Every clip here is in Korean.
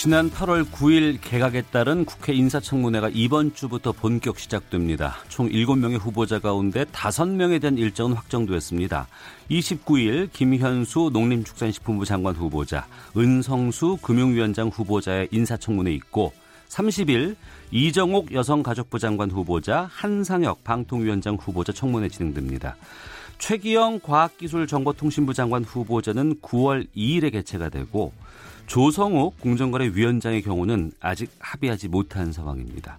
지난 8월 9일 개각에 따른 국회 인사청문회가 이번 주부터 본격 시작됩니다. 총 7명의 후보자 가운데 5명에 대한 일정은 확정됐습니다. 29일 김현수 농림축산식품부 장관 후보자, 은성수 금융위원장 후보자의 인사청문회 있고 30일 이정옥 여성가족부 장관 후보자, 한상혁 방통위원장 후보자 청문회 진행됩니다. 최기영 과학기술정보통신부 장관 후보자는 9월 2일에 개최가 되고 조성욱 공정거래위원장의 경우는 아직 합의하지 못한 상황입니다.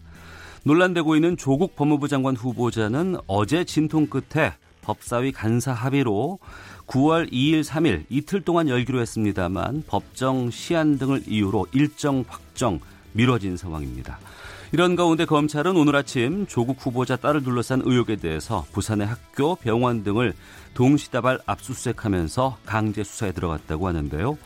논란되고 있는 조국 법무부 장관 후보자는 어제 진통 끝에 법사위 간사 합의로 9월 2일, 3일 이틀 동안 열기로 했습니다만 법정 시한 등을 이유로 일정 확정 미뤄진 상황입니다. 이런 가운데 검찰은 오늘 아침 조국 후보자 딸을 둘러싼 의혹에 대해서 부산의 학교, 병원 등을 동시다발 압수수색하면서 강제 수사에 들어갔다고 하는데요.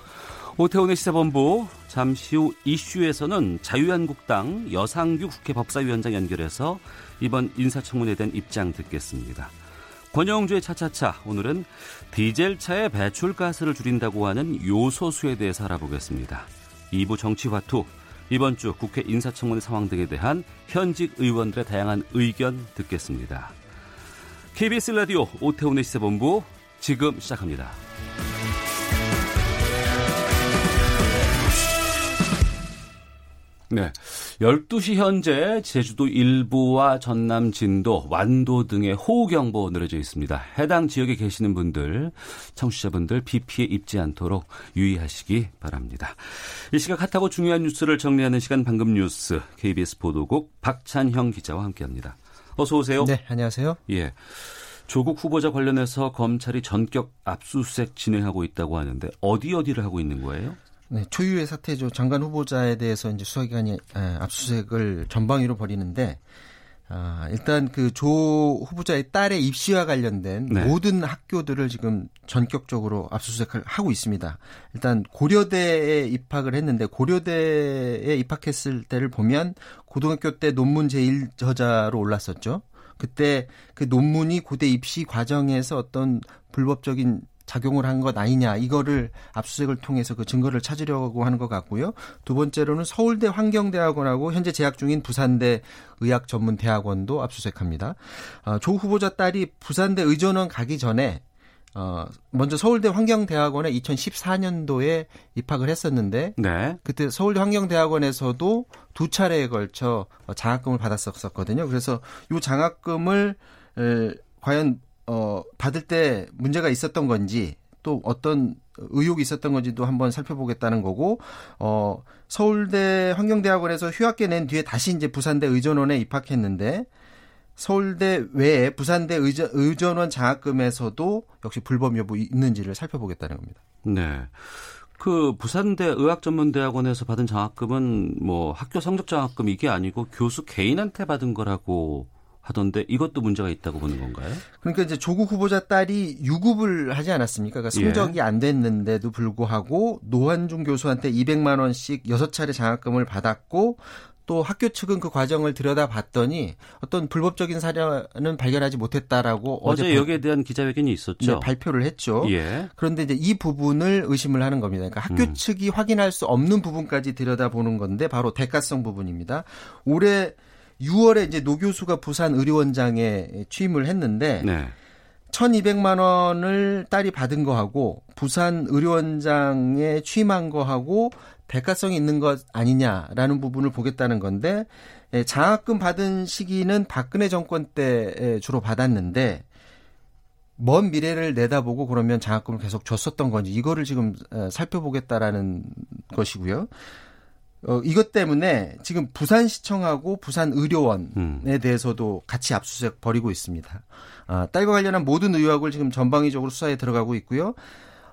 오태훈의 시사본부 잠시 후 이슈에서는 자유한국당 여상규 국회 법사위원장 연결해서 이번 인사청문회에 대한 입장 듣겠습니다. 권영주의 차차차 오늘은 디젤차의 배출가스를 줄인다고 하는 요소수에 대해서 알아보겠습니다. 2부 정치화투 이번 주 국회 인사청문회 상황 등에 대한 현직 의원들의 다양한 의견 듣겠습니다. KBS 라디오 오태훈의 시사본부 지금 시작합니다. 네. 12시 현재 제주도 일부와 전남 진도, 완도 등의 호우경보 내려져 있습니다. 해당 지역에 계시는 분들, 청취자분들 비 피해 입지 않도록 유의하시기 바랍니다. 이 시각 핫하고 중요한 뉴스를 정리하는 시간 방금 뉴스 KBS 보도국 박찬형 기자와 함께합니다. 어서 오세요. 네, 안녕하세요. 예. 조국 후보자 관련해서 검찰이 전격 압수수색 진행하고 있다고 하는데 어디 어디를 하고 있는 거예요? 네, 초유의 사태죠. 장관 후보자에 대해서 이제 수사기관이 압수수색을 전방위로 벌이는데 아, 일단 그 조 후보자의 딸의 입시와 관련된 네. 모든 학교들을 지금 전격적으로 압수수색을 하고 있습니다. 일단 고려대에 입학을 했는데 고려대에 입학했을 때를 보면 고등학교 때 논문 제일 저자로 올랐었죠. 그때 그 논문이 고대 입시 과정에서 어떤 불법적인 작용을 한 것 아니냐 이거를 압수수색을 통해서 그 증거를 찾으려고 하는 것 같고요. 두 번째로는 서울대 환경대학원하고 현재 재학 중인 부산대 의학전문대학원도 압수수색합니다. 어, 조 후보자 딸이 부산대 의전원 가기 전에 어, 먼저 서울대 환경대학원에 2014년도에 입학을 했었는데, 네. 그때 서울대 환경대학원에서도 두 차례에 걸쳐 장학금을 받았었거든요. 그래서 이 장학금을 에, 과연 어, 받을 때 문제가 있었던 건지 또 어떤 의혹이 있었던 건지도 한번 살펴보겠다는 거고 어 서울대 환경대학원에서 휴학계 낸 뒤에 다시 이제 부산대 의전원에 입학했는데 서울대 외에 부산대 의전, 의전원 장학금에서도 역시 불법 여부 있는지를 살펴보겠다는 겁니다. 네. 그 부산대 의학전문대학원에서 받은 장학금은 뭐 학교 성적 장학금 이게 아니고 교수 개인한테 받은 거라고 하던데 이것도 문제가 있다고 보는 건가요? 그러니까 이제 조국 후보자 딸이 유급을 하지 않았습니까? 그러니까 성적이 예. 안 됐는데도 불구하고 노한중 교수한테 200만 원씩 6차례 장학금을 받았고 또 학교 측은 그 과정을 들여다봤더니 어떤 불법적인 사례는 발견하지 못했다라고 어제, 어제 여기에 대한 기자회견이 있었죠. 네, 발표를 했죠. 예. 그런데 이제 이 부분을 의심을 하는 겁니다. 그러니까 학교 음. 측이 확인할 수 없는 부분까지 들여다보는 건데 바로 대가성 부분입니다. 올해 6월에 이제 노 교수가 부산 의료원장에 취임을 했는데 네. 1,200만 원을 딸이 받은 거하고 부산 의료원장에 취임한 거하고 대가성이 있는 것 아니냐라는 부분을 보겠다는 건데 예, 장학금 받은 시기는 박근혜 정권 때 주로 받았는데 먼 미래를 내다보고 그러면 장학금을 계속 줬었던 건지 이거를 지금 살펴보겠다라는 것이고요. 어, 이것 때문에 지금 부산시청하고 부산의료원에 음. 대해서도 같이 압수수색 벌이고 있습니다. 아, 딸과 관련한 모든 의혹을 지금 전방위적으로 수사에 들어가고 있고요.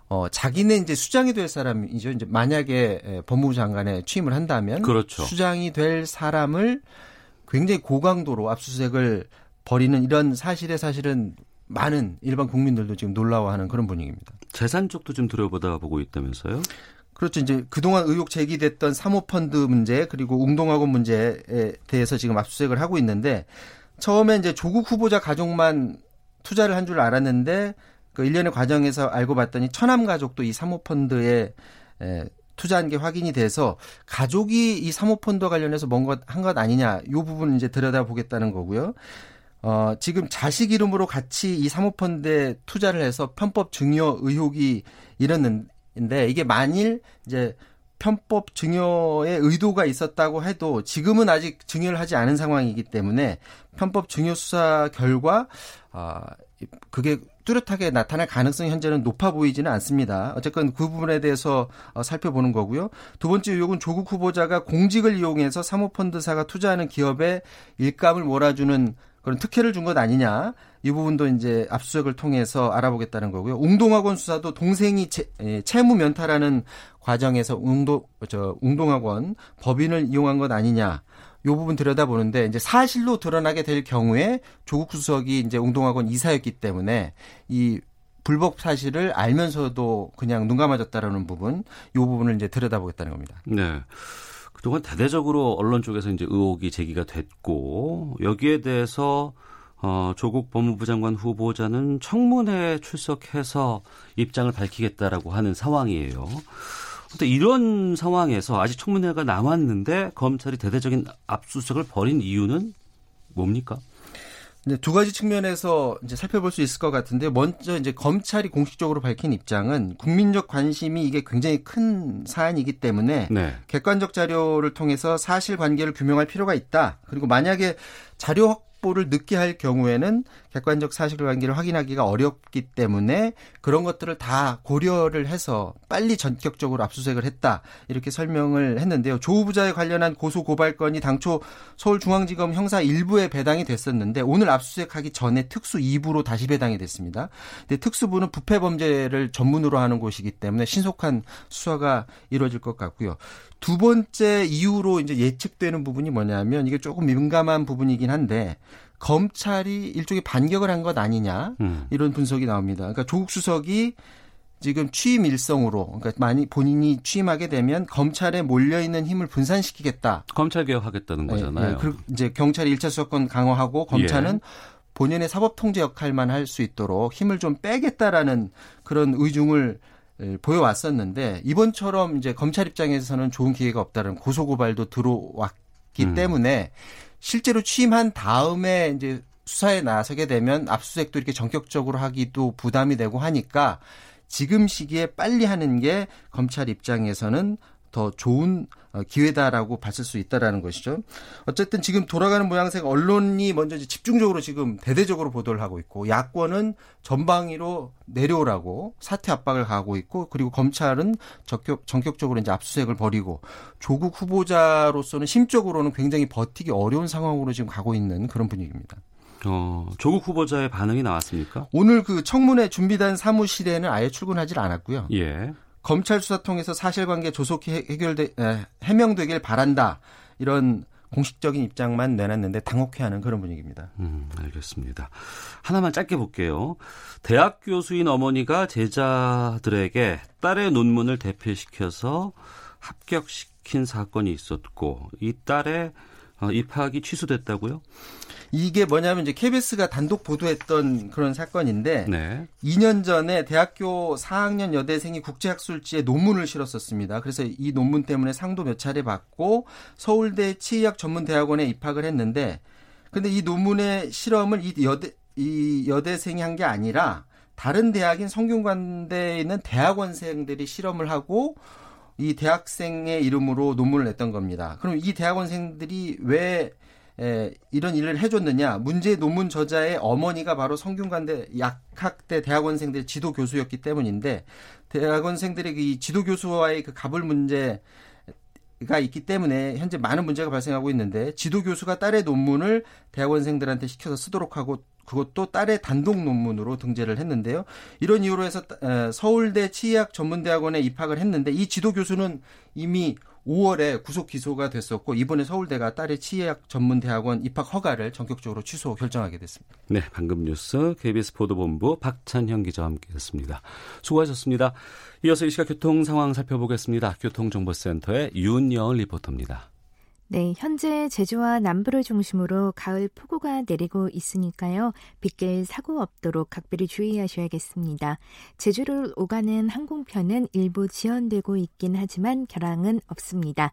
어, 자기는 이제 수장이 될 사람이죠. 이제 만약에 법무부 장관에 취임을 한다면 그렇죠. 수장이 될 사람을 굉장히 고강도로 압수수색을 벌이는 이런 사실에 사실은 많은 일반 국민들도 지금 놀라워하는 그런 분위기입니다. 재산 쪽도 좀 들여보다 보고 있다면서요? 그렇죠. 이제 그동안 의혹 제기됐던 사모펀드 문제 그리고 웅동학원 문제에 대해서 지금 압수수색을 하고 있는데 처음에 이제 조국 후보자 가족만 투자를 한 줄 알았는데 그 일련의 과정에서 알고 봤더니 천암 가족도 이 사모펀드에 에, 투자한 게 확인이 돼서 가족이 이 사모펀드와 관련해서 뭔가 한 것 아니냐 이 부분 이제 들여다보겠다는 거고요. 어, 지금 자식 이름으로 같이 이 사모펀드에 투자를 해서 편법 증여 의혹이 일었는 데 이게 만일 이제 편법 증여의 의도가 있었다고 해도 지금은 아직 증여를 하지 않은 상황이기 때문에 편법 증여 수사 결과 아 그게 뚜렷하게 나타날 가능성이 현재는 높아 보이지는 않습니다. 어쨌건 그 부분에 대해서 어, 살펴보는 거고요. 두 번째 의혹은 조국 후보자가 공직을 이용해서 사모펀드사가 투자하는 기업에 일감을 몰아주는 그런 특혜를 준 것 아니냐. 이 부분도 이제 압수수색을 통해서 알아보겠다는 거고요. 웅동학원 수사도 동생이 채, 예, 채무 면탈하는 과정에서 웅동 저 웅동학원 법인을 이용한 것 아니냐. 요 부분 들여다보는데 이제 사실로 드러나게 될 경우에 조국 수석이 이제 웅동학원 이사였기 때문에 이 불법 사실을 알면서도 그냥 눈 감아줬다라는 부분, 요 부분을 이제 들여다보겠다는 겁니다. 네. 그동안 대대적으로 언론 쪽에서 이제 의혹이 제기가 됐고 여기에 대해서 어, 조국 법무부 장관 후보자는 청문회에 출석해서 입장을 밝히겠다라고 하는 상황이에요. 근데 이런 상황에서 아직 청문회가 남았는데 검찰이 대대적인 압수수색을 벌인 이유는 뭡니까? 네, 두 가지 측면에서 이제 살펴볼 수 있을 것 같은데 먼저 이제 검찰이 공식적으로 밝힌 입장은 국민적 관심이 이게 굉장히 큰 사안이기 때문에 네. 객관적 자료를 통해서 사실 관계를 규명할 필요가 있다. 그리고 만약에 자료 확보를 늦게 할 경우에는 객관적 사실관계를 확인하기가 어렵기 때문에 그런 것들을 다 고려를 해서 빨리 전격적으로 압수수색을 했다 이렇게 설명을 했는데요. 조 후보자에 관련한 고소 고발건이 당초 서울중앙지검 형사 1부에 배당이 됐었는데 오늘 압수수색하기 전에 특수 2부로 다시 배당이 됐습니다. 근데 특수부는 부패 범죄를 전문으로 하는 곳이기 때문에 신속한 수사가 이루어질 것 같고요. 두 번째 이유로 이제 예측되는 부분이 뭐냐면 이게 조금 민감한 부분이긴 한데 검찰이 일종의 반격을 한 것 아니냐 음. 이런 분석이 나옵니다. 그러니까 조국 수석이 지금 취임 일성으로 그러니까 많이 본인이 취임하게 되면 검찰에 몰려 있는 힘을 분산시키겠다. 검찰 개혁하겠다는 네, 거잖아요. 네, 그리고 이제 경찰이 1차 수사권 강화하고 검찰은 예. 본연의 사법 통제 역할만 할 수 있도록 힘을 좀 빼겠다라는 그런 의중을 보여왔었는데 이번처럼 이제 검찰 입장에서는 좋은 기회가 없다는 고소 고발도 들어왔기 음. 때문에 실제로 취임한 다음에 이제 수사에 나서게 되면 압수수색도 이렇게 전격적으로 하기도 부담이 되고 하니까 지금 시기에 빨리 하는 게 검찰 입장에서는 더 좋은 어, 기회다라고 봤을 수 있다라는 것이죠. 어쨌든 지금 돌아가는 모양새가 언론이 먼저 집중적으로 지금 대대적으로 보도를 하고 있고 야권은 전방위로 내려오라고 사퇴 압박을 가하고 있고 그리고 검찰은 적격, 전격적으로 이제 압수수색을 벌이고 조국 후보자로서는 심적으로는 굉장히 버티기 어려운 상황으로 지금 가고 있는 그런 분위기입니다. 어, 조국 후보자의 반응이 나왔습니까? 오늘 그 청문회 준비단 사무실에는 아예 출근하지 않았고요. 예. 검찰 수사 통해서 사실관계 조속히 해결돼 해명되길 바란다 이런 공식적인 입장만 내놨는데 당혹해하는 그런 분위기입니다. 음, 알겠습니다. 하나만 짧게 볼게요. 대학 교수인 어머니가 제자들에게 딸의 논문을 대필시켜서 합격시킨 사건이 있었고 이 딸의 어, 입학이 취소됐다고요? 이게 뭐냐면 이제 KBS가 단독 보도했던 그런 사건인데 네. 2년 전에 대학교 4학년 여대생이 국제학술지에 논문을 실었었습니다. 그래서 이 논문 때문에 상도 몇 차례 받고 서울대 치의학 전문대학원에 입학을 했는데 근데 이 논문의 실험을 이 여대 이 여대생이 한 게 아니라 다른 대학인 성균관대에 있는 대학원생들이 실험을 하고 이 대학생의 이름으로 논문을 냈던 겁니다. 그럼 이 대학원생들이 왜 에, 이런 일을 해줬느냐. 문제 논문 저자의 어머니가 바로 성균관대 약학대 대학원생들 지도 교수였기 때문인데 대학원생들의 이 지도 교수와의 그 갑을 문제 가 있기 때문에 현재 많은 문제가 발생하고 있는데 지도 교수가 딸의 논문을 대학원생들한테 시켜서 쓰도록 하고 그것도 딸의 단독 논문으로 등재를 했는데요. 이런 이유로 해서 서울대 치의학 전문대학원에 입학을 했는데 이 지도 교수는 이미 5월에 구속 기소가 됐었고 이번에 서울대가 딸의 치의학 전문대학원 입학 허가를 전격적으로 취소 결정하게 됐습니다. 네, 방금 뉴스 KBS 보도본부 박찬형 기자와 함께했습니다. 수고하셨습니다. 이어서 이 시각 교통 상황 살펴보겠습니다. 교통정보센터의 윤여은 리포터입니다. 네, 현재 제주와 남부를 중심으로 가을 폭우가 내리고 있으니까요. 빗길 사고 없도록 각별히 주의하셔야겠습니다. 제주를 오가는 항공편은 일부 지연되고 있긴 하지만 결항은 없습니다.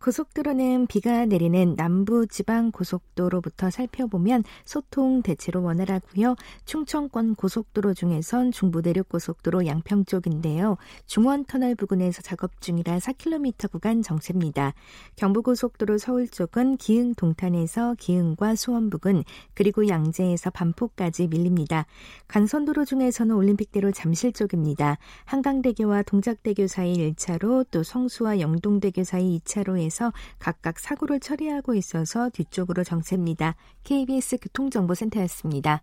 고속도로는 비가 내리는 남부 지방 고속도로부터 살펴보면 소통 대체로 원활하고요. 충청권 고속도로 중에선 중부 내륙 고속도로 양평 쪽인데요. 중원 터널 부근에서 작업 중이라 4km 구간 정체입니다. 경부 고속도로 서울 쪽은 기흥 동탄에서 기흥과 수원 부근 그리고 양재에서 반포까지 밀립니다. 간선도로 중에서는 올림픽대로 잠실 쪽입니다. 한강대교와 동작대교 사이 1차로 또 성수와 영동대교 사이 2차로에 에서 각각 사고를 처리하고 있어서 뒤쪽으로 정체입니다. KBS 교통정보센터였습니다.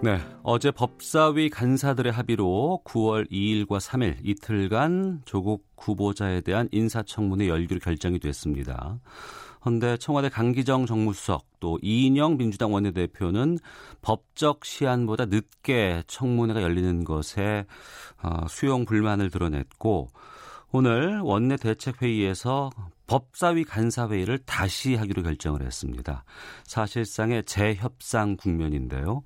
네, 어제 법사위 간사들의 합의로 9월 2일과 3일 이틀간 조국 후보자에 대한 인사청문회 열기로 결정이 됐습니다. 그런데 청와대 강기정 정무수석 또 이인영 민주당 원내대표는 법적 시한보다 늦게 청문회가 열리는 것에 어, 수용 불만을 드러냈고 오늘 원내 대책회의에서 법사위 간사회의를 다시 하기로 결정을 했습니다. 사실상의 재협상 국면인데요.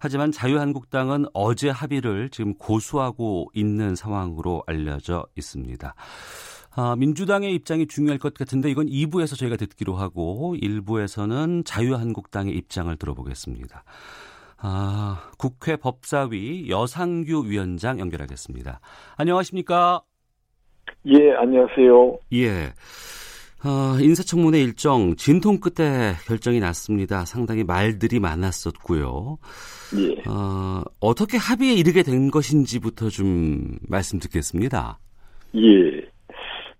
하지만 자유한국당은 어제 합의를 지금 고수하고 있는 상황으로 알려져 있습니다. 아, 민주당의 입장이 중요할 것 같은데 이건 2부에서 저희가 듣기로 하고 1부에서는 자유한국당의 입장을 들어보겠습니다. 아, 국회 법사위 여상규 위원장 연결하겠습니다. 안녕하십니까? 예, 안녕하세요. 예. 어, 인사청문회 일정 진통 끝에 결정이 났습니다. 상당히 말들이 많았었고요. 예. 어, 어떻게 합의에 이르게 된 것인지부터 좀 말씀 듣겠습니다. 예.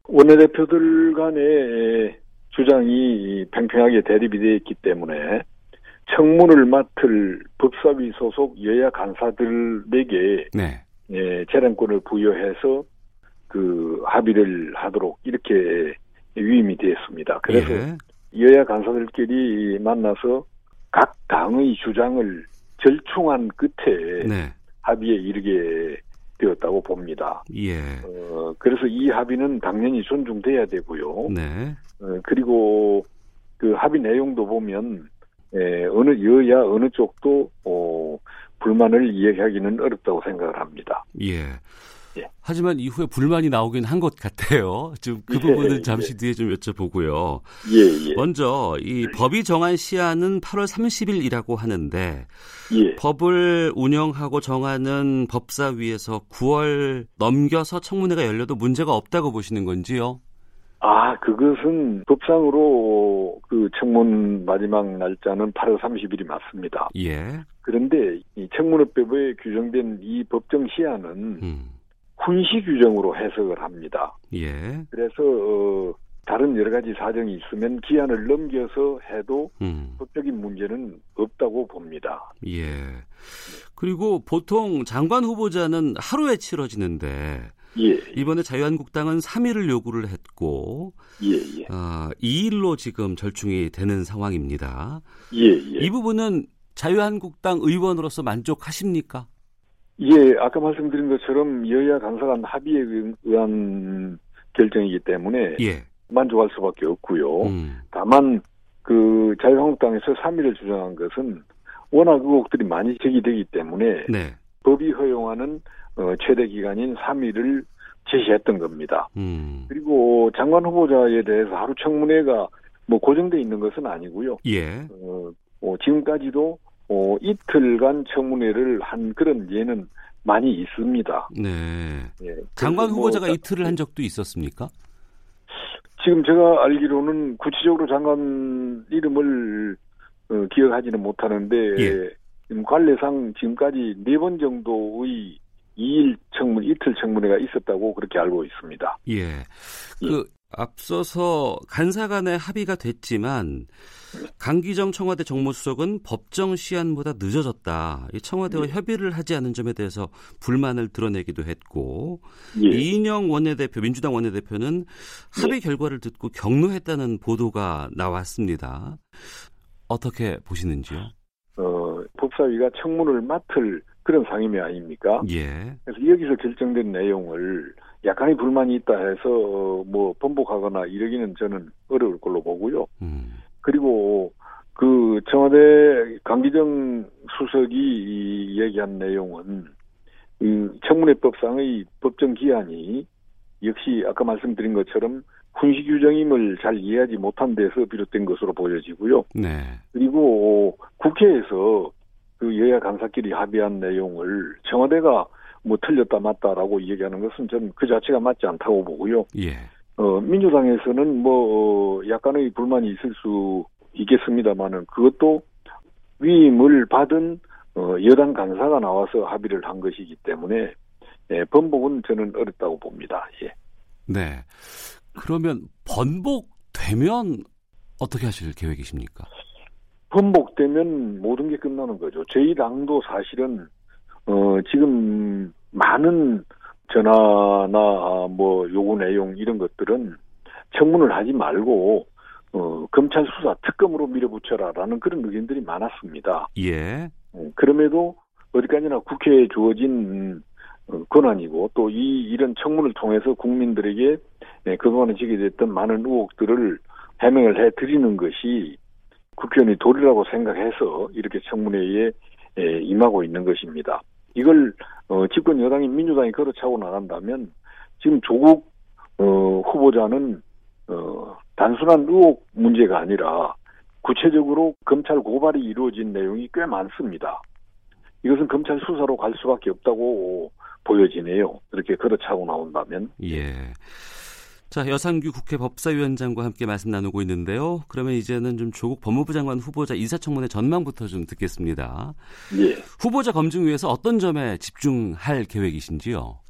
원내대표들 간의 주장이 팽팽하게 대립이 되어 있기 때문에 청문을 맡을 법사위 소속 여야 간사들에게 네. 예, 재량권을 부여해서 그 합의를 하도록 이렇게 위임이 되었습니다. 그래서 예. 여야 간사들끼리 만나서 각 당의 주장을 절충한 끝에 네. 합의에 이르게 되었다고 봅니다. 예. 어, 그래서 이 합의는 당연히 존중돼야 되고요. 네. 어, 그리고 그 합의 내용도 보면 에, 어느 여야 어느 쪽도 어, 불만을 이야기하기는 어렵다고 생각을 합니다. 예. 예. 하지만 이후에 불만이 나오긴 한 것 같아요. 좀그 부분은 예, 잠시 예. 뒤에 좀 여쭤보고요. 예, 예. 먼저 이 법이 정한 시한은 8월 30일이라고 하는데 예. 법을 운영하고 정하는 법사위에서 9월 넘겨서 청문회가 열려도 문제가 없다고 보시는 건지요? 아, 그것은 법상으로 그 청문 마지막 날짜는 8월 30일이 맞습니다. 예. 그런데 이 청문회법에 규정된 이 법정 시한은 음. 훈시 규정으로 해석을 합니다. 예. 그래서 어, 다른 여러 가지 사정이 있으면 기한을 넘겨서 해도 음. 법적인 문제는 없다고 봅니다. 예. 그리고 보통 장관 후보자는 하루에 치러지는데 예. 이번에 자유한국당은 3일을 요구를 했고 예, 예. 어, 2일로 지금 절충이 되는 상황입니다. 예, 예. 이 부분은 자유한국당 의원으로서 만족하십니까? 예, 아까 말씀드린 것처럼 여야 간사 간 합의에 의한 결정이기 때문에 예. 만족할 수밖에 없고요. 음. 다만 그 자유한국당에서 3일을 주장한 것은 워낙 의혹들이 많이 제기되기 때문에 네. 법이 허용하는 어, 최대 기간인 3일을 제시했던 겁니다. 음. 그리고 장관 후보자에 대해서 하루 청문회가 뭐 고정돼 있는 것은 아니고요. 예. 어, 어, 지금까지도 어, 이틀간 청문회를 한 그런 예는 많이 있습니다. 네. 예, 장관 뭐 후보자가 뭐, 이틀을 한 적도 있었습니까? 지금 제가 알기로는 구체적으로 장관 이름을 어, 기억하지는 못하는데 예. 지금 관례상 지금까지 네 번 정도의 2일 청문, 이틀 청문회가 있었다고 그렇게 알고 있습니다. 예. 그 예. 앞서서 간사 간의 합의가 됐지만 강기정 청와대 정무수석은 법정 시한보다 늦어졌다. 이 청와대와 예. 협의를 하지 않은 점에 대해서 불만을 드러내기도 했고 예. 이인영 원내대표 민주당 원내대표는 합의 예. 결과를 듣고 격노했다는 보도가 나왔습니다. 어떻게 보시는지요? 어, 법사위가 청문을 맡을 그런 상임위 아닙니까? 예. 그래서 여기서 결정된 내용을 약간의 불만이 있다 해서 뭐 번복하거나 이러기는 저는 어려울 걸로 보고요. 음. 그리고 그 청와대 강기정 수석이 얘기한 내용은 그 청문회법상의 법정 기한이 역시 아까 말씀드린 것처럼 훈시 규정임을 잘 이해하지 못한 데서 비롯된 것으로 보여지고요. 네. 그리고 국회에서 그 여야 간사끼리 합의한 내용을 청와대가 뭐 틀렸다 맞다라고 얘기하는 것은 저는 그 자체가 맞지 않다고 보고요. 예. 어, 민주당에서는 뭐 어, 약간의 불만이 있을 수 있겠습니다만은 그것도 위임을 받은 어, 여당 간사가 나와서 합의를 한 것이기 때문에 예, 번복은 저는 어렵다고 봅니다. 예. 네. 그러면 번복되면 어떻게 하실 계획이십니까? 번복되면 모든 게 끝나는 거죠. 저희 당도 사실은 어 지금 많은 전화나 뭐 요구 내용 이런 것들은 청문을 하지 말고 어 검찰 수사 특검으로 밀어붙여라라는 그런 의견들이 많았습니다. 예. 어, 그럼에도 어디까지나 국회에 주어진 어, 권한이고 또 이 이런 청문을 통해서 국민들에게 네, 그동안에 제기됐던 많은 의혹들을 해명을 해 드리는 것이 국회의원이 도리라고 생각해서 이렇게 청문회에 임하고 있는 것입니다. 이걸 어, 집권 여당인 민주당이 걸어차고 나간다면 지금 조국 어, 후보자는 어, 단순한 의혹 문제가 아니라 구체적으로 검찰 고발이 이루어진 내용이 꽤 많습니다. 이것은 검찰 수사로 갈 수밖에 없다고 보여지네요. 이렇게 걸어차고 나온다면. 예. 자, 여상규 국회 법사위원장과 함께 말씀 나누고 있는데요. 그러면 이제는 좀 조국 법무부 장관 후보자 인사청문회 전망부터 좀 듣겠습니다. 예. 후보자 검증 위해서 어떤 점에 집중할 계획이신지요?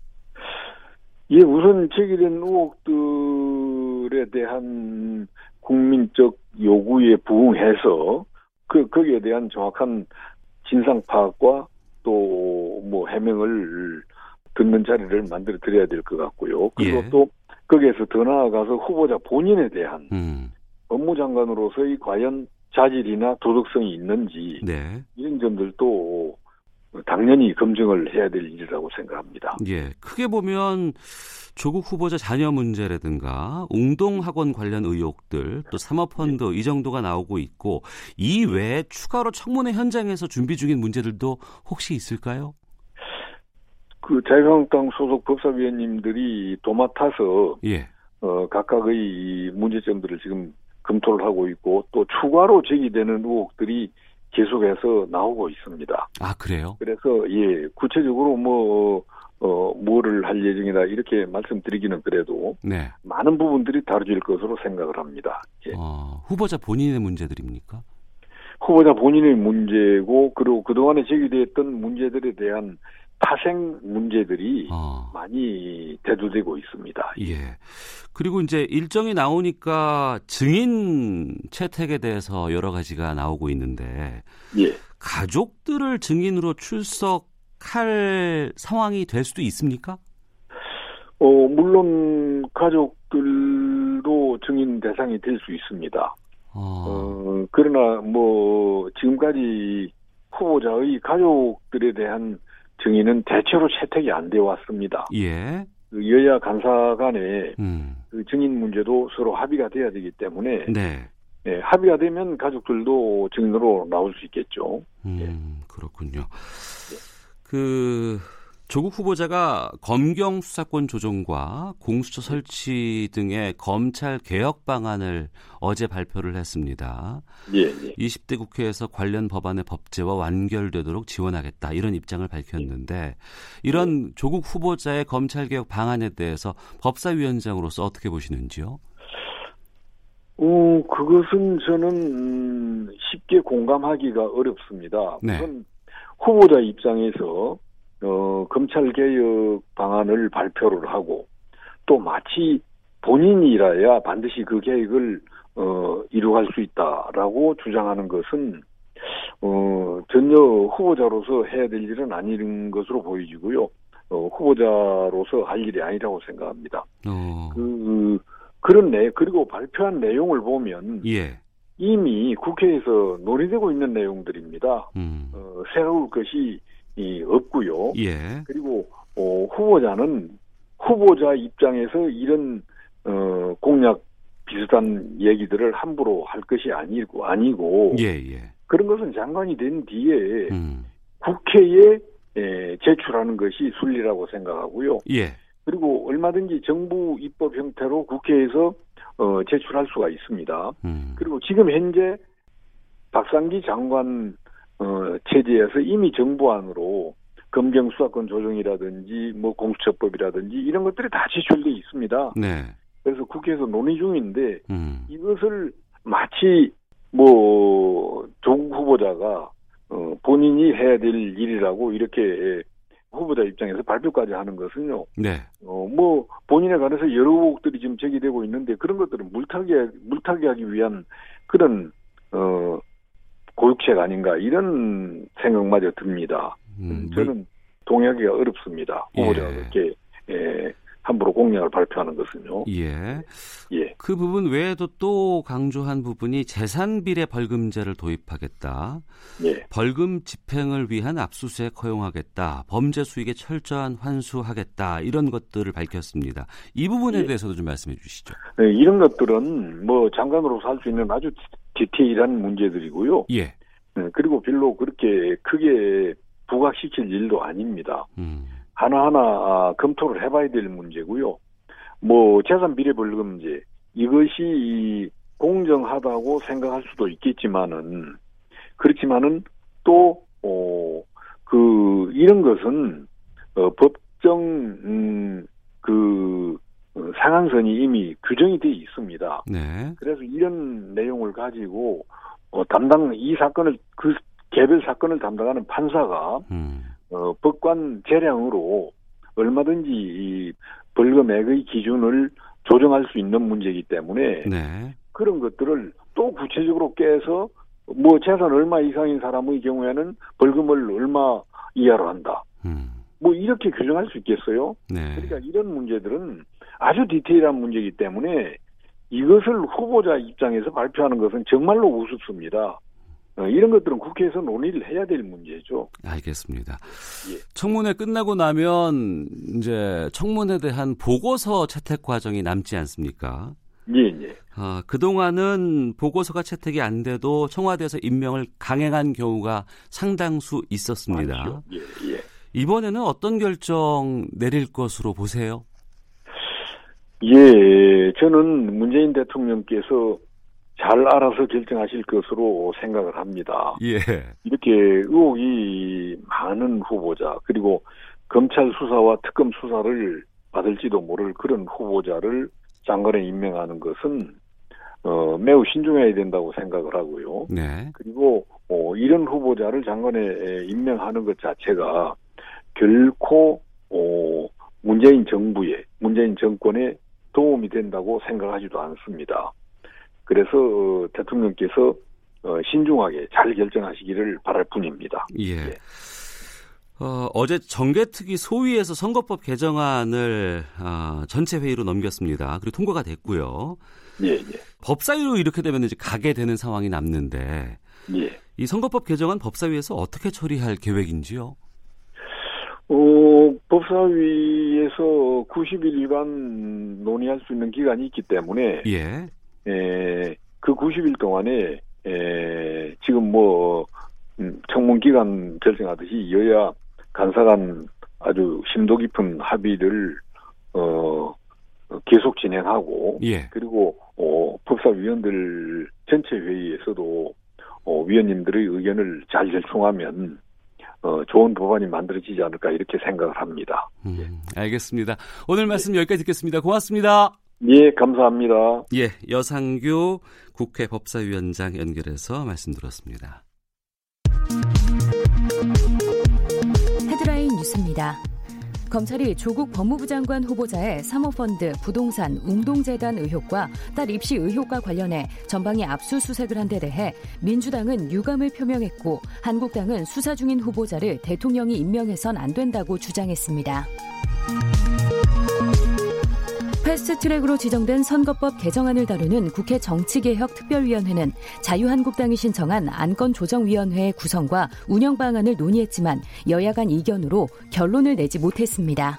예, 우선 제기된 의혹들에 대한 국민적 요구에 부응해서 그 거기에 대한 정확한 진상 파악과 또 뭐 해명을 듣는 자리를 만들어 드려야 될 것 같고요. 그리고 예. 또 거기에서 더 나아가서 후보자 본인에 대한 음. 법무장관으로서의 과연 자질이나 도덕성이 있는지 네. 이런 점들도 당연히 검증을 해야 될 일이라고 생각합니다. 예, 크게 보면 조국 후보자 자녀 문제라든가 웅동학원 관련 의혹들 또 사모펀드 네. 이 정도가 나오고 있고 이 외에 추가로 청문회 현장에서 준비 중인 문제들도 혹시 있을까요? 그 자유한국당 소속 법사위원님들이 도맡아서 예. 어, 각각의 문제점들을 지금 검토를 하고 있고 또 추가로 제기되는 의혹들이 계속해서 나오고 있습니다. 아 그래요? 그래서 예 구체적으로 뭐 어, 뭐를 할 예정이다 이렇게 말씀드리기는 그래도 네. 많은 부분들이 다뤄질 것으로 생각을 합니다. 예. 어, 후보자 본인의 문제들입니까? 후보자 본인의 문제고 그리고 그동안에 제기됐던 문제들에 대한 파생 문제들이 어. 많이 대두되고 있습니다. 예. 그리고 이제 일정이 나오니까 증인 채택에 대해서 여러 가지가 나오고 있는데 예. 가족들을 증인으로 출석할 상황이 될 수도 있습니까? 어, 물론 가족들도 증인 대상이 될 수 있습니다. 어. 어, 그러나 뭐 지금까지 후보자의 가족들에 대한 증인은 대체로 채택이 안돼 왔습니다. 예. 그 여야 간사 간에 음. 그 증인 문제도 서로 합의가 돼야 되기 때문에 네. 네, 합의가 되면 가족들도 증인으로 나올 수 있겠죠. 음, 네. 그렇군요. 그 조국 후보자가 검경 수사권 조정과 공수처 설치 등의 검찰 개혁 방안을 어제 발표를 했습니다. 예, 예. 20대 국회에서 관련 법안의 법제와 완결되도록 지원하겠다 이런 입장을 밝혔는데 이런 조국 후보자의 검찰 개혁 방안에 대해서 법사위원장으로서 어떻게 보시는지요? 어, 그것은 저는 음, 쉽게 공감하기가 어렵습니다. 네. 우선 후보자 입장에서 어, 검찰 개혁 방안을 발표를 하고 또 마치 본인이라야 반드시 그 계획을 어, 이루어갈 수 있다라고 주장하는 것은 어, 전혀 후보자로서 해야 될 일은 아닌 것으로 보이지고요. 어, 후보자로서 할 일이 아니라고 생각합니다. 어. 그 그런 내 그리고 발표한 내용을 보면 예. 이미 국회에서 논의되고 있는 내용들입니다. 음. 어, 새로울 것이 이 없고요. 예. 그리고 어, 후보자는 후보자 입장에서 이런 어, 공약 비슷한 얘기들을 함부로 할 것이 아니고 아니고 예, 예. 그런 것은 장관이 된 뒤에 음. 국회에 에, 제출하는 것이 순리라고 생각하고요. 예. 그리고 얼마든지 정부 입법 형태로 국회에서 어, 제출할 수가 있습니다. 음. 그리고 지금 현재 박상기 장관 어, 체제에서 이미 정부 안으로 검경 수사권 조정이라든지 뭐 공수처법이라든지 이런 것들이 다 제출돼 있습니다. 네. 그래서 국회에서 논의 중인데 음. 이것을 마치 뭐 조국 후보자가 어, 본인이 해야 될 일이라고 이렇게 후보자 입장에서 발표까지 하는 것은요. 네. 어, 뭐 본인에 관해서 여러 의혹들이 지금 제기되고 있는데 그런 것들은 물타기 물타기 하기 위한 그런 어 고육책 아닌가 이런 생각마저 듭니다. 음, 저는 동의하기가 어렵습니다. 후보자가 예. 그렇게 예, 함부로 공약을 발표하는 것은요. 예. 예. 그 부분 외에도 또 강조한 부분이 재산 비례 벌금제를 도입하겠다. 예. 벌금 집행을 위한 압수수색 허용하겠다. 범죄 수익에 철저한 환수하겠다. 이런 것들을 밝혔습니다. 이 부분에 예. 대해서도 좀 말씀해 주시죠. 네, 이런 것들은 뭐 장관으로서 할 수 있는 아주 디테일한 문제들이고요. 예. 네, 그리고 별로 그렇게 크게 부각시킬 일도 아닙니다. 음. 하나하나 아, 검토를 해봐야 될 문제고요. 뭐 재산 비례 벌금제 이것이 공정하다고 생각할 수도 있겠지만은 그렇지만은 또 어, 그 이런 것은 어, 법정 음, 그 어, 상한선이 이미 규정이 돼 있습니다. 네. 그래서 이런 내용을 가지고 어, 담당 이 사건을 그 개별 사건을 담당하는 판사가 음. 어, 법관 재량으로 얼마든지 이 벌금액의 기준을 조정할 수 있는 문제이기 때문에 네. 그런 것들을 또 구체적으로 깨서 뭐 재산 얼마 이상인 사람의 경우에는 벌금을 얼마 이하로 한다. 음. 뭐 이렇게 규정할 수 있겠어요? 네. 그러니까 이런 문제들은 아주 디테일한 문제이기 때문에 이것을 후보자 입장에서 발표하는 것은 정말로 우습습니다. 어, 이런 것들은 국회에서 논의를 해야 될 문제죠. 알겠습니다. 예. 청문회 끝나고 나면 이제 청문회에 대한 보고서 채택 과정이 남지 않습니까? 예, 예. 아, 그동안은 보고서가 채택이 안 돼도 청와대에서 임명을 강행한 경우가 상당수 있었습니다. 예, 예. 이번에는 어떤 결정 내릴 것으로 보세요? 예, 저는 문재인 대통령께서 잘 알아서 결정하실 것으로 생각을 합니다. 예. 이렇게 의혹이 많은 후보자 그리고 검찰 수사와 특검 수사를 받을지도 모를 그런 후보자를 장관에 임명하는 것은 어, 매우 신중해야 된다고 생각을 하고요. 네. 그리고 어, 이런 후보자를 장관에 임명하는 것 자체가 결코 어, 문재인 정부에 문재인 정권에 도움이 된다고 생각하지도 않습니다. 그래서 어, 대통령께서 어, 신중하게 잘 결정하시기를 바랄 뿐입니다. 예. 예. 어, 어제 정개특위 소위에서 선거법 개정안을 어, 전체 회의로 넘겼습니다. 그리고 통과가 됐고요. 예, 예. 법사위로 이렇게 되면 이제 가게 되는 상황이 남는데 예. 이 선거법 개정안 법사위에서 어떻게 처리할 계획인지요? 어, 법사위에서 90일 위반 논의할 수 있는 기간이 있기 때문에 예. 에, 그 90일 동안에 에, 지금 뭐 음, 청문 기간 결정하듯이 여야 간사간 아주 심도 깊은 합의를 어 계속 진행하고 예. 그리고 어 법사위원들 전체 회의에서도 어 위원님들의 의견을 잘 절충하면 어, 좋은 법안이 만들어지지 않을까 이렇게 생각을 합니다. 음, 알겠습니다. 오늘 말씀 여기까지 듣겠습니다. 고맙습니다. 예, 감사합니다. 예, 여상규 국회 법사위원장 연결해서 말씀 들었습니다. 헤드라인 뉴스입니다. 검찰이 조국 법무부 장관 후보자의 사모펀드, 부동산, 웅동재단 의혹과 딸 입시 의혹과 관련해 전방위 압수수색을 한 데 대해 민주당은 유감을 표명했고 한국당은 수사 중인 후보자를 대통령이 임명해선 안 된다고 주장했습니다. 패스트 트랙으로 지정된 선거법 개정안을 다루는 국회 정치개혁 특별위원회는 자유한국당이 신청한 안건조정위원회의 구성과 운영 방안을 논의했지만 여야 간 이견으로 결론을 내지 못했습니다.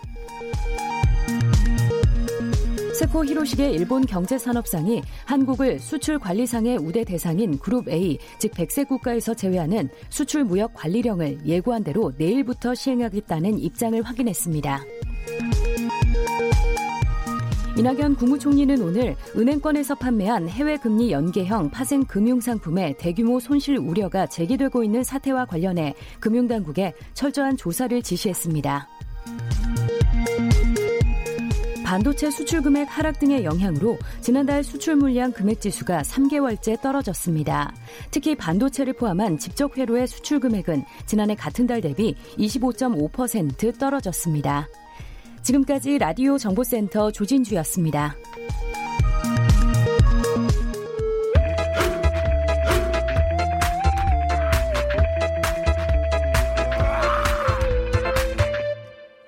세코 히로시게 일본 경제산업상이 한국을 수출 관리상의 우대 대상인 그룹 A, 즉 백색 국가에서 제외하는 수출 무역 관리령을 예고한 대로 내일부터 시행하겠다는 입장을 확인했습니다. 이낙연 국무총리는 오늘 은행권에서 판매한 해외 금리 연계형 파생 금융 상품의 대규모 손실 우려가 제기되고 있는 사태와 관련해 금융당국에 철저한 조사를 지시했습니다. 반도체 수출 금액 하락 등의 영향으로 지난달 수출 물량 금액 지수가 3개월째 떨어졌습니다. 특히 반도체를 포함한 직접 회로의 수출 금액은 지난해 같은 달 대비 25.5% 떨어졌습니다. 지금까지 라디오 정보센터 조진주였습니다.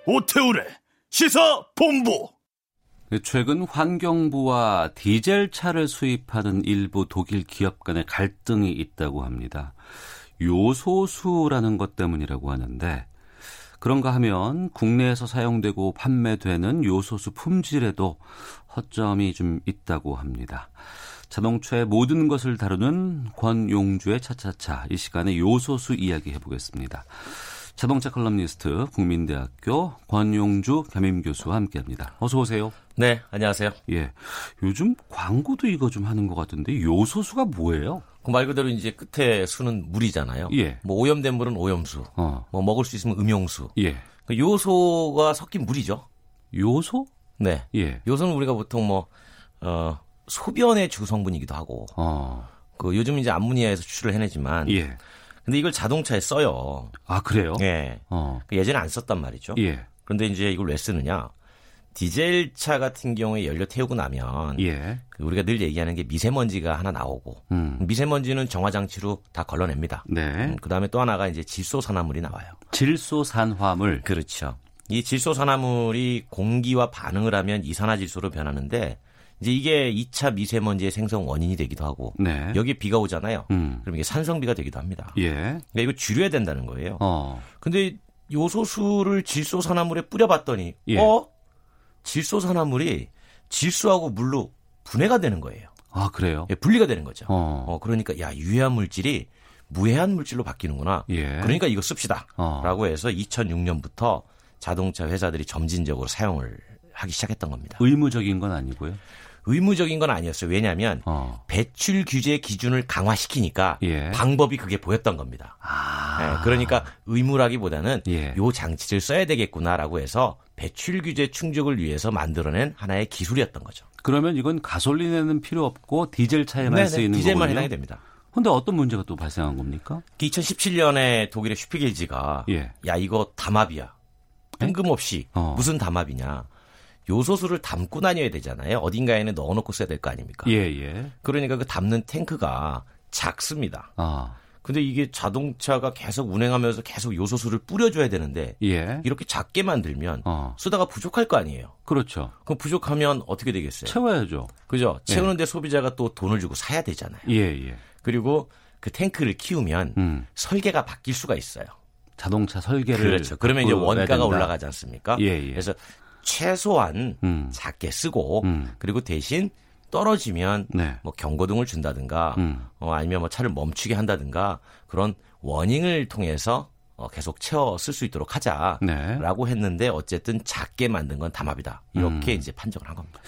오태우래 시사 본부. 최근 환경부와 디젤 차를 수입하는 일부 독일 기업 간의 갈등이 있다고 합니다. 요소수라는 것 때문이라고 하는데 그런가 하면 국내에서 사용되고 판매되는 요소수 품질에도 허점이 좀 있다고 합니다. 자동차의 모든 것을 다루는 권용주의 차차차 이 시간에 요소수 이야기 해보겠습니다. 자동차 칼럼니스트 국민대학교 권용주 겸임 교수와 함께합니다. 어서 오세요. 네, 안녕하세요. 예, 요즘 광고도 이거 좀 하는 것 같은데 요소수가 뭐예요? 그 말 그대로 이제 끝에 수는 물이잖아요. 예. 뭐 오염된 물은 오염수. 어. 뭐 먹을 수 있으면 음용수. 예. 그 요소가 섞인 물이죠. 요소? 네. 예. 요소는 우리가 보통 뭐 어, 소변의 주성분이기도 하고. 어. 그 요즘 이제 암모니아에서 추출을 해내지만. 예. 근데 이걸 자동차에 써요. 아 그래요? 예. 어. 그 예전에 안 썼단 말이죠. 예. 그런데 이제 이걸 왜 쓰느냐? 디젤차 같은 경우에 연료 태우고 나면 예. 그 우리가 늘 얘기하는 게 미세먼지가 하나 나오고 음. 미세먼지는 정화 장치로 다 걸러냅니다. 네. 음, 그다음에 또 하나가 이제 질소 산화물이 나와요. 질소 산화물. 그렇죠. 이 질소 산화물이 공기와 반응을 하면 이산화질소로 변하는데 이제 이게 2차 미세먼지의 생성 원인이 되기도 하고 네. 여기에 비가 오잖아요. 음. 그럼 이게 산성비가 되기도 합니다. 예. 그러니까 이거 줄여야 된다는 거예요. 어. 근데 요소수를 질소 산화물에 뿌려봤더니 예. 어 질소 산화물이 질소하고 물로 분해가 되는 거예요. 아 그래요? 예, 분리가 되는 거죠. 어. 어 그러니까 야 유해한 물질이 무해한 물질로 바뀌는구나. 예. 그러니까 이거 씁시다라고 어. 해서 2006년부터 자동차 회사들이 점진적으로 사용을 하기 시작했던 겁니다. 의무적인 건 아니고요. 의무적인 건 아니었어요. 왜냐하면 어. 배출 규제 기준을 강화시키니까 예. 방법이 그게 보였던 겁니다. 아. 네, 그러니까 의무라기보다는 예. 요 장치를 써야 되겠구나라고 해서 배출 규제 충족을 위해서 만들어낸 하나의 기술이었던 거죠. 그러면 이건 가솔린에는 필요 없고 디젤 차에만 네네, 쓰이는 거군요. 디젤만 해당이 됩니다. 근데 어떤 문제가 또 발생한 겁니까? 2017년에 독일의 슈피겔지가 예. 야 이거 담합이야. 뜬금없이 어. 무슨 담합이냐. 요소수를 담고 다녀야 되잖아요. 어딘가에는 넣어놓고 써야 될 거 아닙니까? 예, 예. 그러니까 그 담는 탱크가 작습니다. 아. 근데 이게 자동차가 계속 운행하면서 계속 요소수를 뿌려줘야 되는데 예. 이렇게 작게 만들면 어. 쓰다가 부족할 거 아니에요. 그렇죠. 그럼 부족하면 어떻게 되겠어요? 채워야죠. 그죠. 예. 채우는데 예. 소비자가 또 돈을 주고 사야 되잖아요. 예, 예. 그리고 그 탱크를 키우면 음. 설계가 바뀔 수가 있어요. 자동차 설계를 그렇죠. 그러면 이제 원가가 올라가지 않습니까? 예, 예. 그래서 최소한 음. 작게 쓰고 음. 그리고 대신 떨어지면 네. 뭐 경고등을 준다든가 음. 어, 아니면 뭐 차를 멈추게 한다든가 그런 워닝을 통해서 어, 계속 채워 쓸 수 있도록 하자라고 네. 했는데 어쨌든 작게 만든 건 담합이다. 이렇게 음. 이제 판정을 한 겁니다.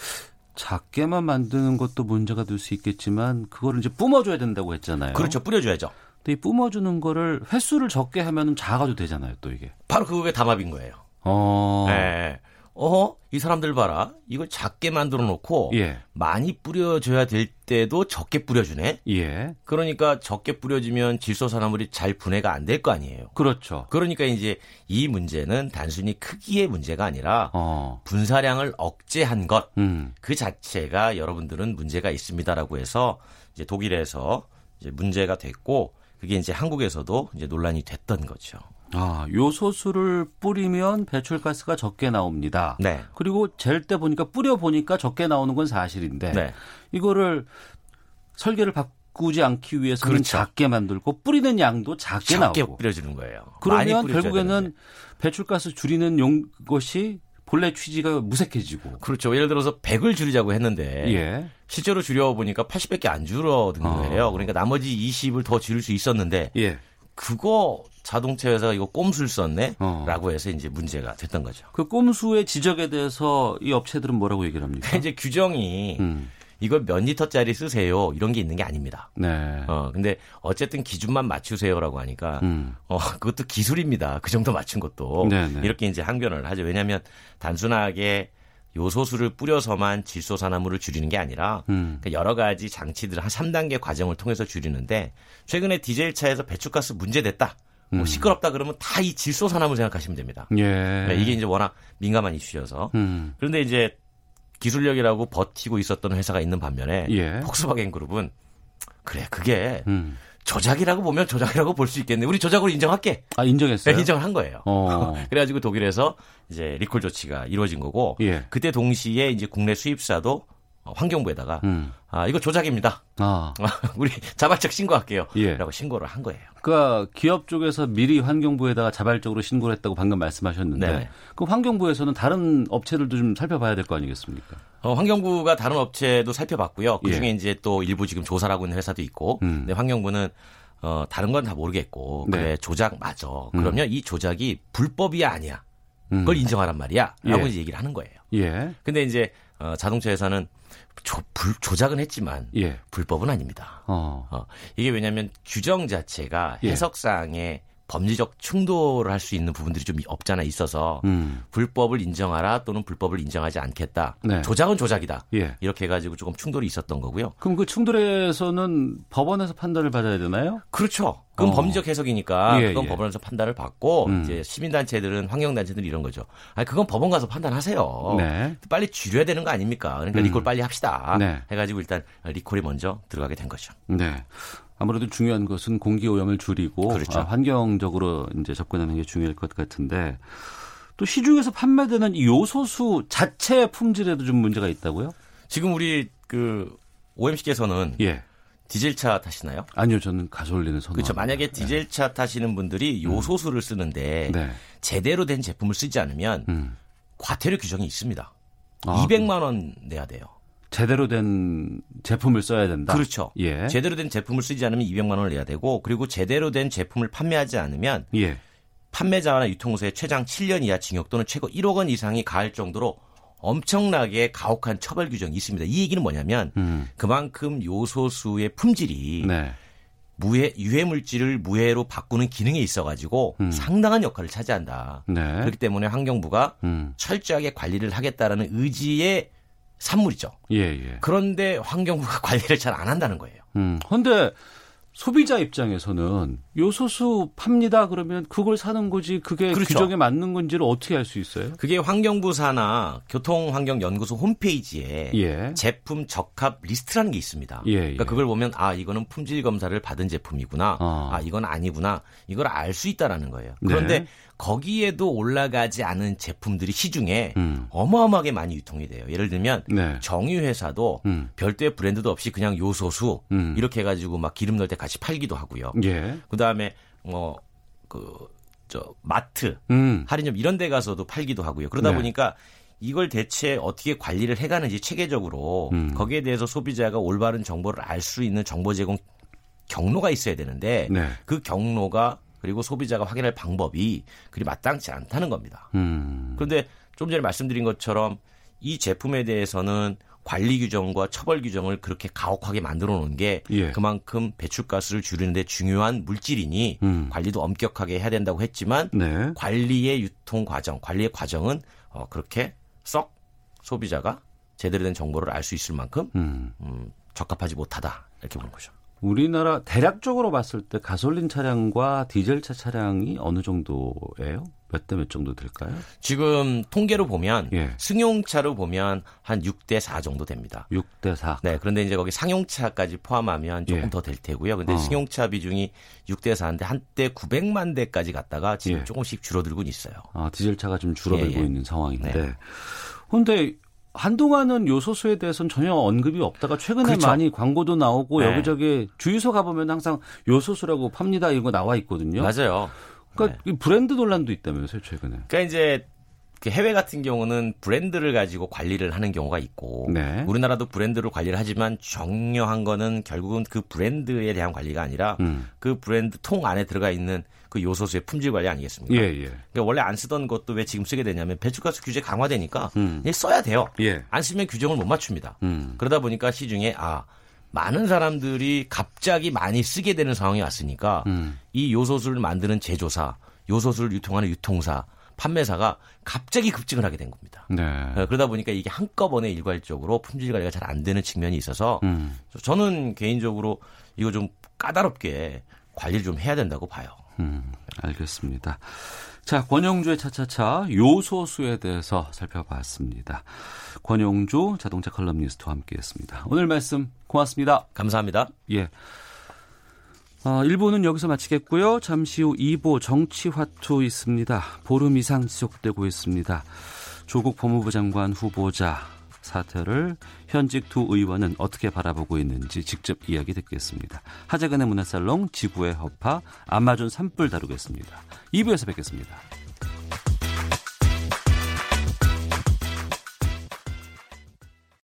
작게만 만드는 것도 문제가 될 수 있겠지만 그거를 이제 뿜어줘야 된다고 했잖아요. 그렇죠. 뿌려줘야죠. 근데 이 뿜어주는 거를 횟수를 적게 하면 작아도 되잖아요. 또 이게. 바로 그게 담합인 거예요. 어. 네. 어, 이 사람들 봐라. 이걸 작게 만들어 놓고 예. 많이 뿌려줘야 될 때도 적게 뿌려주네. 예. 그러니까 적게 뿌려주면 질소산화물이 잘 분해가 안 될 거 아니에요. 그렇죠. 그러니까 이제 이 문제는 단순히 크기의 문제가 아니라 어. 분사량을 억제한 것, 음. 그 자체가 여러분들은 문제가 있습니다라고 해서 이제 독일에서 이제 문제가 됐고 그게 이제 한국에서도 이제 논란이 됐던 거죠. 아, 요소수를 뿌리면 배출가스가 적게 나옵니다. 네. 그리고 젤때 보니까 뿌려 보니까 적게 나오는 건 사실인데 네. 이거를 설계를 바꾸지 않기 위해서는 그렇죠. 작게 만들고 뿌리는 양도 작게, 작게 나오고 뿌려주는 거예요. 그러면 결국에는 되는데. 배출가스 줄이는 용 것이 본래 취지가 무색해지고. 그렇죠. 예를 들어서 100을 줄이자고 했는데 예. 실제로 줄여보니까 80밖에 안 줄어든 어. 거예요. 그러니까 나머지 20을 더 줄일 수 있었는데 예. 그거 자동차 회사가 이거 꼼수를 썼네? 어. 라고 해서 이제 문제가 됐던 거죠. 그 꼼수의 지적에 대해서 이 업체들은 뭐라고 얘기를 합니까? 이제 규정이 음. 이걸 몇 리터짜리 쓰세요 이런 게 있는 게 아닙니다. 네. 어 근데 어쨌든 기준만 맞추세요라고 하니까 음. 어 그것도 기술입니다. 그 정도 맞춘 것도 네네. 네. 이렇게 이제 항변을 하죠. 왜냐하면 단순하게 요소수를 뿌려서만 질소산화물을 줄이는 게 아니라 음. 그러니까 여러 가지 장치들 한 3단계 과정을 통해서 줄이는데 최근에 디젤 차에서 배출가스 문제됐다. 뭐 음. 시끄럽다 그러면 다 이 질소산화물 생각하시면 됩니다. 예. 네, 이게 이제 워낙 민감한 이슈여서. 음. 그런데 이제 기술력이라고 버티고 있었던 회사가 있는 반면에 예. 폭스바겐 그룹은 그래 그게 음. 조작이라고 보면 조작이라고 볼 수 있겠네. 우리 조작으로 인정할게. 아 인정했어요. 네, 인정을 한 거예요. 어. 그래가지고 독일에서 이제 리콜 조치가 이루어진 거고 예. 그때 동시에 이제 국내 수입사도 환경부에다가 음. 아 이거 조작입니다. 아. 우리 자발적 신고할게요. 예. 라고 신고를 한 거예요. 그러니까 기업 쪽에서 미리 환경부에다가 자발적으로 신고를 했다고 방금 말씀하셨는데 네. 그 환경부에서는 다른 업체들도 좀 살펴봐야 될 거 아니겠습니까? 어, 환경부가 다른 업체도 살펴봤고요. 그 중에 예. 이제 또 일부 지금 조사를 하고 있는 회사도 있고, 음. 근데 환경부는 어, 다른 건 다 모르겠고, 네. 그래 조작 맞아. 그러면 음. 이 조작이 불법이야 아니야. 그걸 음. 인정하란 말이야. 라고 예. 이제 얘기를 하는 거예요. 예. 근데 이제 어, 자동차 회사는 조, 불, 조작은 했지만 예. 불법은 아닙니다. 어. 어. 이게 왜냐하면 규정 자체가 예. 해석상에 범죄적 충돌을 할 수 있는 부분들이 좀 없잖아 있어서 음. 불법을 인정하라 또는 불법을 인정하지 않겠다. 네. 조작은 조작이다. 예. 이렇게 해가지고 조금 충돌이 있었던 거고요. 그럼 그 충돌에서는 법원에서 판단을 받아야 되나요? 그렇죠. 그건 어. 범죄적 해석이니까 예, 그건 예. 법원에서 판단을 받고 음. 이제 시민단체들은 환경단체들 이런 거죠. 아니 그건 법원 가서 판단하세요. 네. 빨리 줄여야 되는 거 아닙니까? 그러니까 음. 리콜 빨리 합시다. 네. 해가지고 일단 리콜이 먼저 들어가게 된 거죠. 네. 아무래도 중요한 것은 공기 오염을 줄이고 그렇죠. 아, 환경적으로 이제 접근하는 게 중요할 것 같은데 또 시중에서 판매되는 요소수 자체 품질에도 좀 문제가 있다고요? 지금 우리 그 OMC께서는 예. 디젤차 타시나요? 아니요, 저는 가솔린을 선호. 그렇죠. 만약에 네. 디젤차 네. 타시는 분들이 음. 요소수를 쓰는데 네. 제대로 된 제품을 쓰지 않으면 음. 과태료 규정이 있습니다. 아, 200만 원 내야 돼요. 제대로 된 제품을 써야 된다. 그렇죠. 예. 제대로 된 제품을 쓰지 않으면 200만 원을 내야 되고 그리고 제대로 된 제품을 판매하지 않으면 예. 판매자나 유통사에 최장 7년 이하 징역 또는 최고 1억 원 이상이 가할 정도로 엄청나게 가혹한 처벌 규정이 있습니다. 이 얘기는 뭐냐면 음. 그만큼 요소수의 품질이 네. 무해 유해 물질을 무해로 바꾸는 기능이 있어가지고 음. 상당한 역할을 차지한다. 네. 그렇기 때문에 환경부가 음. 철저하게 관리를 하겠다라는 의지의 산물이죠. 예, 예. 그런데 환경부가 관리를 잘 안 한다는 거예요. 음. 근데 소비자 입장에서는 요소수 팝니다 그러면 그걸 사는 거지 그게 그렇죠. 규정에 맞는 건지를 어떻게 알 수 있어요? 그게 환경부 산하 교통환경연구소 홈페이지에 예. 제품 적합 리스트라는 게 있습니다. 예, 예. 그러니까 그걸 보면 아 이거는 품질 검사를 받은 제품이구나. 어. 아 이건 아니구나. 이걸 알 수 있다라는 거예요. 그런데 네. 거기에도 올라가지 않은 제품들이 시중에 음. 어마어마하게 많이 유통이 돼요. 예를 들면 네. 정유 회사도 음. 별도의 브랜드도 없이 그냥 요소수 음. 이렇게 해가지고 막 기름 넣을 때 같이 팔기도 하고요. 예. 그 다음에 뭐그저 마트 음. 할인점 이런 데 가서도 팔기도 하고요. 그러다 네. 보니까 이걸 대체 어떻게 관리를 해 가는지 체계적으로 음. 거기에 대해서 소비자가 올바른 정보를 알 수 있는 정보 제공 경로가 있어야 되는데 네. 그 경로가 그리고 소비자가 확인할 방법이 그리 마땅치 않다는 겁니다. 음. 그런데 좀 전에 말씀드린 것처럼 이 제품에 대해서는 관리 규정과 처벌 규정을 그렇게 가혹하게 만들어 놓은 게 예. 그만큼 배출가스를 줄이는데 중요한 물질이니 음. 관리도 엄격하게 해야 된다고 했지만 네. 관리의 유통 과정, 관리의 과정은 어, 그렇게 썩 소비자가 제대로 된 정보를 알 수 있을 만큼 음. 음, 적합하지 못하다 이렇게 보는 거죠. 우리나라 대략적으로 봤을 때 가솔린 차량과 디젤차 차량이 어느 정도예요? 몇 대 몇 정도 될까요? 지금 통계로 보면 예. 승용차로 보면 한 6대 4 정도 됩니다. 6대 4. 네, 그런데 이제 거기 상용차까지 포함하면 조금 예. 더될 테고요. 근데 어. 승용차 비중이 6대 4인데 한때 900만 대까지 갔다가 지금 예. 조금씩 줄어들고 있어요. 아, 디젤차가 좀 줄어들고 예, 예. 있는 상황인데. 네. 근데 한동안은 요소수에 대해서는 전혀 언급이 없다가 최근에 그렇죠. 많이 광고도 나오고 네. 여기저기 주유소 가보면 항상 요소수라고 팝니다 이거 나와 있거든요. 맞아요. 그러니까 네. 브랜드 논란도 있다면서요 최근에. 그러니까 이제 그 해외 같은 경우는 브랜드를 가지고 관리를 하는 경우가 있고 네. 우리나라도 브랜드를 관리를 하지만 중요한 거는 결국은 그 브랜드에 대한 관리가 아니라 음. 그 브랜드 통 안에 들어가 있는 그 요소수의 품질 관리 아니겠습니까? 예, 예. 그러니까 원래 안 쓰던 것도 왜 지금 쓰게 되냐면 배출가스 규제 강화되니까 음. 써야 돼요. 예. 안 쓰면 규정을 못 맞춥니다. 음. 그러다 보니까 시중에 아 많은 사람들이 갑자기 많이 쓰게 되는 상황이 왔으니까 음. 이 요소수를 만드는 제조사, 요소수를 유통하는 유통사, 판매사가 갑자기 급증을 하게 된 겁니다. 네. 어, 그러다 보니까 이게 한꺼번에 일괄적으로 품질 관리가 잘 안 되는 측면이 있어서 음. 저는 개인적으로 이거 좀 까다롭게 관리를 좀 해야 된다고 봐요. 음, 알겠습니다. 자, 권영주의 차차차 요소수에 대해서 살펴봤습니다. 권용주 자동차 칼럼니스트와 함께했습니다. 오늘 말씀 고맙습니다. 감사합니다. 예. 어, 1부는 여기서 마치겠고요. 잠시 후 2부 정치화투 있습니다. 보름 이상 지속되고 있습니다. 조국 법무부 장관 후보자 사태를 현직 두 의원은 어떻게 바라보고 있는지 직접 이야기 듣겠습니다. 하재근의 문화살롱, 지구의 허파, 아마존 산불 다루겠습니다. 2부에서 뵙겠습니다.